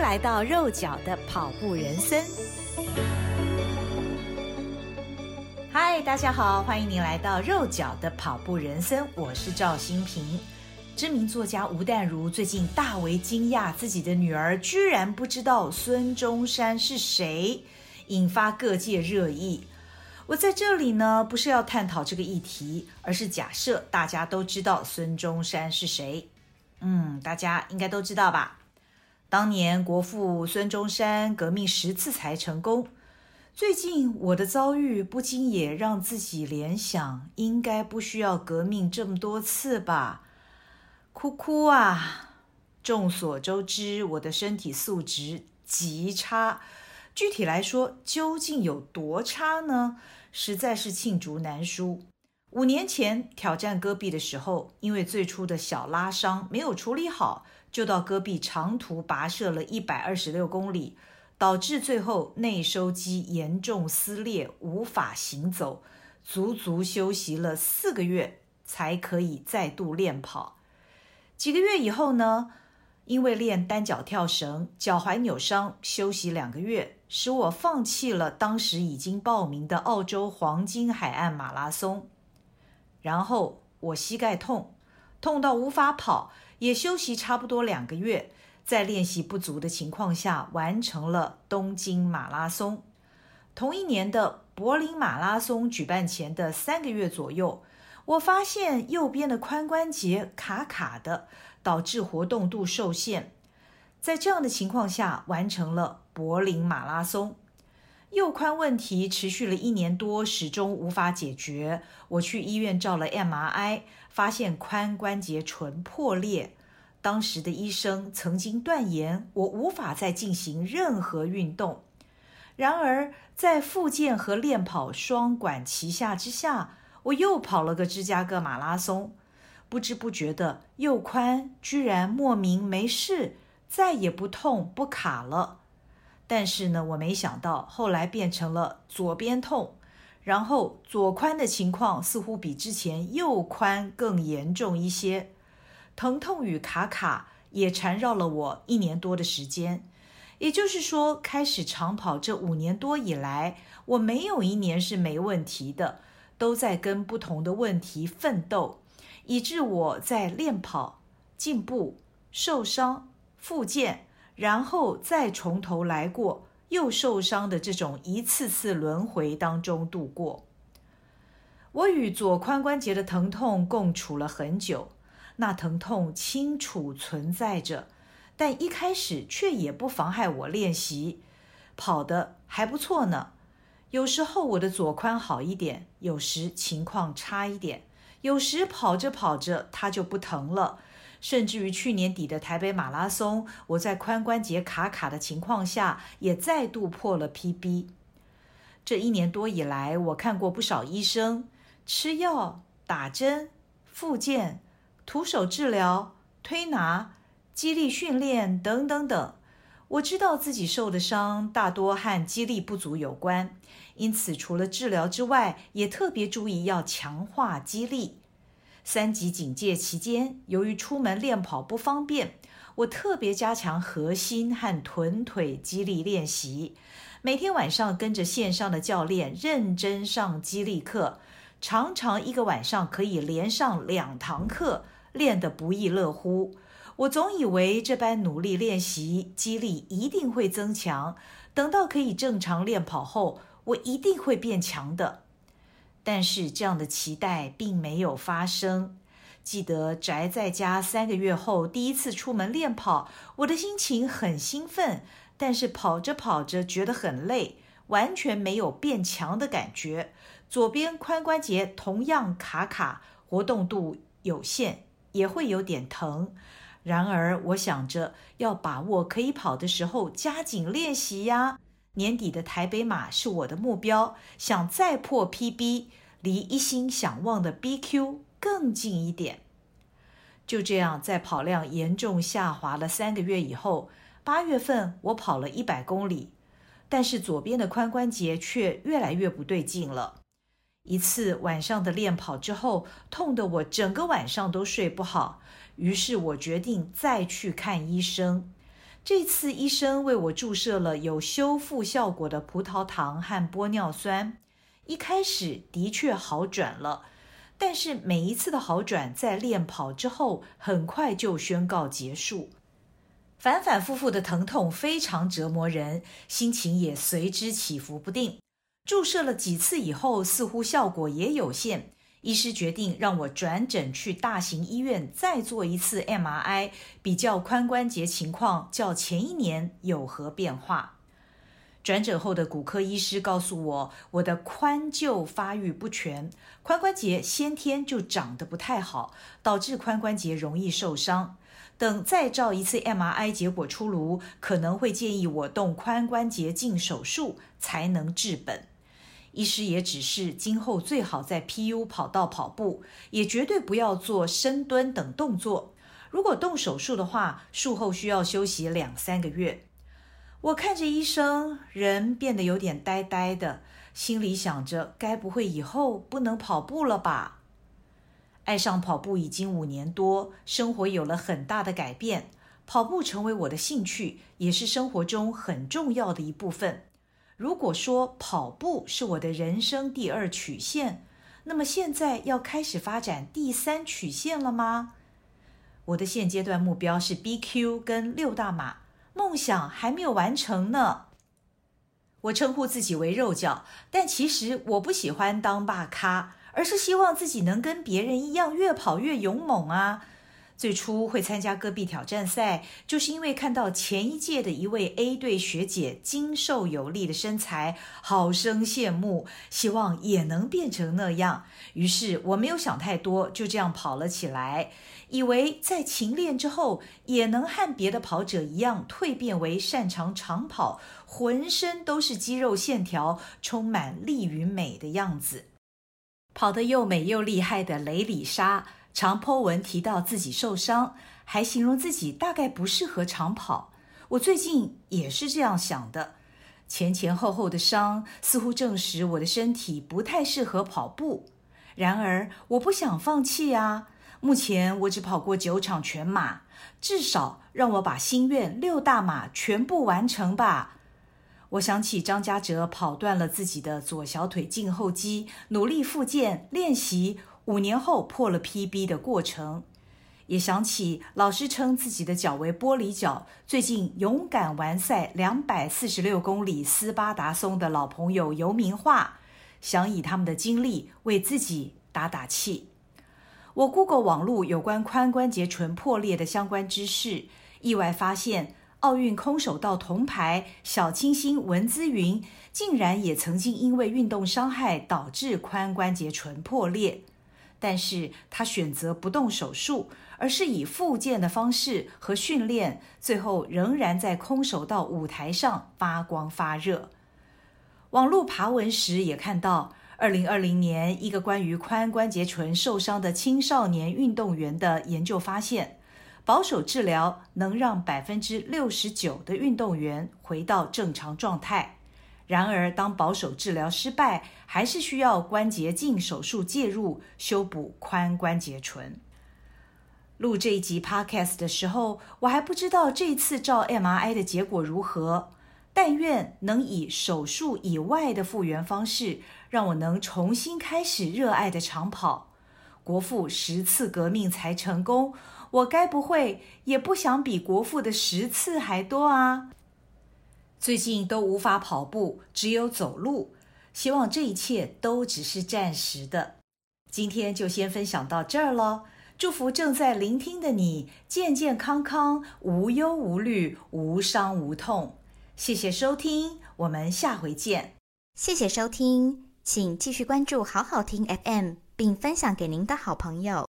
来到肉脚的跑步人生。嗨，大家好，欢迎您来到肉脚的跑步人生，我是赵新平。知名作家吴淡如最近大为惊讶，自己的女儿居然不知道孙中山是谁，引发各界热议。我在这里呢，不是要探讨这个议题，而是假设大家都知道孙中山是谁。嗯，大家应该都知道吧？当年国父孙中山革命十次才成功。最近我的遭遇不禁也让自己联想，应该不需要革命这么多次吧？哭哭啊！众所周知，我的身体素质极差。具体来说，究竟有多差呢？实在是罄竹难书。五年前挑战戈壁的时候，因为最初的小拉伤没有处理好，就到戈壁长途跋涉了一百二十六公里，导致最后内收肌严重撕裂，无法行走，足足休息了四个月才可以再度练跑。几个月以后呢，因为练单脚跳绳，脚踝扭伤，休息两个月。使我放弃了当时已经报名的澳洲黄金海岸马拉松，然后我膝盖痛，痛到无法跑，也休息差不多两个月，在练习不足的情况下完成了东京马拉松。同一年的柏林马拉松举办前的三个月左右，我发现右边的髋关节卡卡的，导致活动度受限。在这样的情况下，完成了柏林马拉松。右髋问题持续了一年多，始终无法解决。我去医院照了 MRI，发现髋关节唇破裂。当时的医生曾经断言我无法再进行任何运动。然而，在复健和练跑双管齐下之下，我又跑了个芝加哥马拉松。不知不觉的，右髋居然莫名没事。再也不痛不卡了，但是呢，我没想到后来变成了左边痛，然后左髋的情况似乎比之前右髋更严重一些，疼痛与卡卡也缠绕了我一年多的时间。也就是说，开始长跑这五年多以来，我没有一年是没问题的，都在跟不同的问题奋斗，以致我在练跑、进步、受伤。复健，然后再从头来过，又受伤的这种一次次轮回当中度过。我与左髋关节的疼痛共处了很久，那疼痛清楚存在着，但一开始却也不妨害我练习，跑得还不错呢。有时候我的左髋好一点，有时情况差一点，有时跑着跑着它就不疼了。甚至于去年底的台北马拉松，我在髋关节卡卡的情况下，也再度破了 PB。这一年多以来，我看过不少医生，吃药、打针、复健、徒手治疗、推拿、肌力训练等等等。我知道自己受的伤大多和肌力不足有关，因此除了治疗之外，也特别注意要强化肌力。三级警戒期间，由于出门练跑不方便，我特别加强核心和臀腿肌力练习。每天晚上跟着线上的教练认真上肌力课，常常一个晚上可以连上两堂课，练得不亦乐乎。我总以为这般努力练习，肌力一定会增强，等到可以正常练跑后，我一定会变强的。但是这样的期待并没有发生。记得宅在家三个月后，第一次出门练跑，我的心情很兴奋，但是跑着跑着觉得很累，完全没有变强的感觉。左边髋关节同样卡卡，活动度有限，也会有点疼。然而我想着要把握可以跑的时候，加紧练习呀。年底的台北马是我的目标，想再破 PB，离一心想望的 BQ 更近一点。就这样，在跑量严重下滑了三个月以后，八月份我跑了一百公里，但是左边的髋关节却越来越不对劲了。一次晚上的练跑之后，痛得我整个晚上都睡不好，于是我决定再去看医生。这次医生为我注射了有修复效果的葡萄糖和玻尿酸，一开始的确好转了，但是每一次的好转在练跑之后很快就宣告结束，反反复复的疼痛非常折磨人，心情也随之起伏不定。注射了几次以后，似乎效果也有限。医师决定让我转诊去大型医院再做一次 MRI，比较髋关节情况较前一年有何变化。转诊后的骨科医师告诉我，我的髋臼发育不全，髋关节先天就长得不太好，导致髋关节容易受伤。等再照一次 MRI 结果出炉，可能会建议我动髋关节镜手术才能治本。医师也指示，今后最好在 PU 跑道跑步，也绝对不要做深蹲等动作。如果动手术的话，术后需要休息两三个月。我看着医生，人变得有点呆呆的，心里想着：该不会以后不能跑步了吧？爱上跑步已经五年多，生活有了很大的改变，跑步成为我的兴趣，也是生活中很重要的一部分。如果说跑步是我的人生第二曲线，那么现在要开始发展第三曲线了吗？我的现阶段目标是 BQ 跟六大马，梦想还没有完成呢。我称呼自己为肉脚，但其实我不喜欢当大咖，而是希望自己能跟别人一样越跑越勇猛啊。最初会参加戈壁挑战赛，就是因为看到前一届的一位 A 队学姐精瘦有力的身材，好生羡慕，希望也能变成那样。于是我没有想太多，就这样跑了起来，以为在勤练之后，也能和别的跑者一样蜕变为擅长长跑，浑身都是肌肉线条，充满力与美的样子。跑得又美又厉害的雷里莎。常 po 文提到自己受伤，还形容自己大概不适合长跑。我最近也是这样想的，前前后后的伤似乎证实我的身体不太适合跑步。然而，我不想放弃啊！目前我只跑过九场全马，至少让我把心愿六大马全部完成吧。我想起张家哲跑断了自己的左小腿胫后肌，努力复健练习。五年后破了 PB 的过程，也想起老师称自己的脚为玻璃脚，最近勇敢完赛两百四十六公里斯巴达松的老朋友游明化，想以他们的经历为自己打打气。我 Google 网络有关髋关节唇破裂的相关知识，意外发现奥运空手道铜牌小清新文姿云竟然也曾经因为运动伤害导致髋关节唇破裂。但是他选择不动手术，而是以复健的方式和训练，最后仍然在空手道舞台上发光发热。网络爬文时也看到，二零二零年一个关于髋关节唇受伤的青少年运动员的研究发现，保守治疗能让百分之六十九的运动员回到正常状态。然而，当保守治疗失败，还是需要关节镜手术介入修补髋关节唇。录这一集 Podcast 的时候，我还不知道这次照 MRI 的结果如何。但愿能以手术以外的复原方式，让我能重新开始热爱的长跑。国父十次革命才成功，我该不会也不想比国父的十次还多啊？最近都无法跑步，只有走路。希望这一切都只是暂时的。今天就先分享到这儿喽。祝福正在聆听的你健健康康、无忧无虑、无伤无痛。谢谢收听，我们下回见。谢谢收听，请继续关注好好听 FM，并分享给您的好朋友。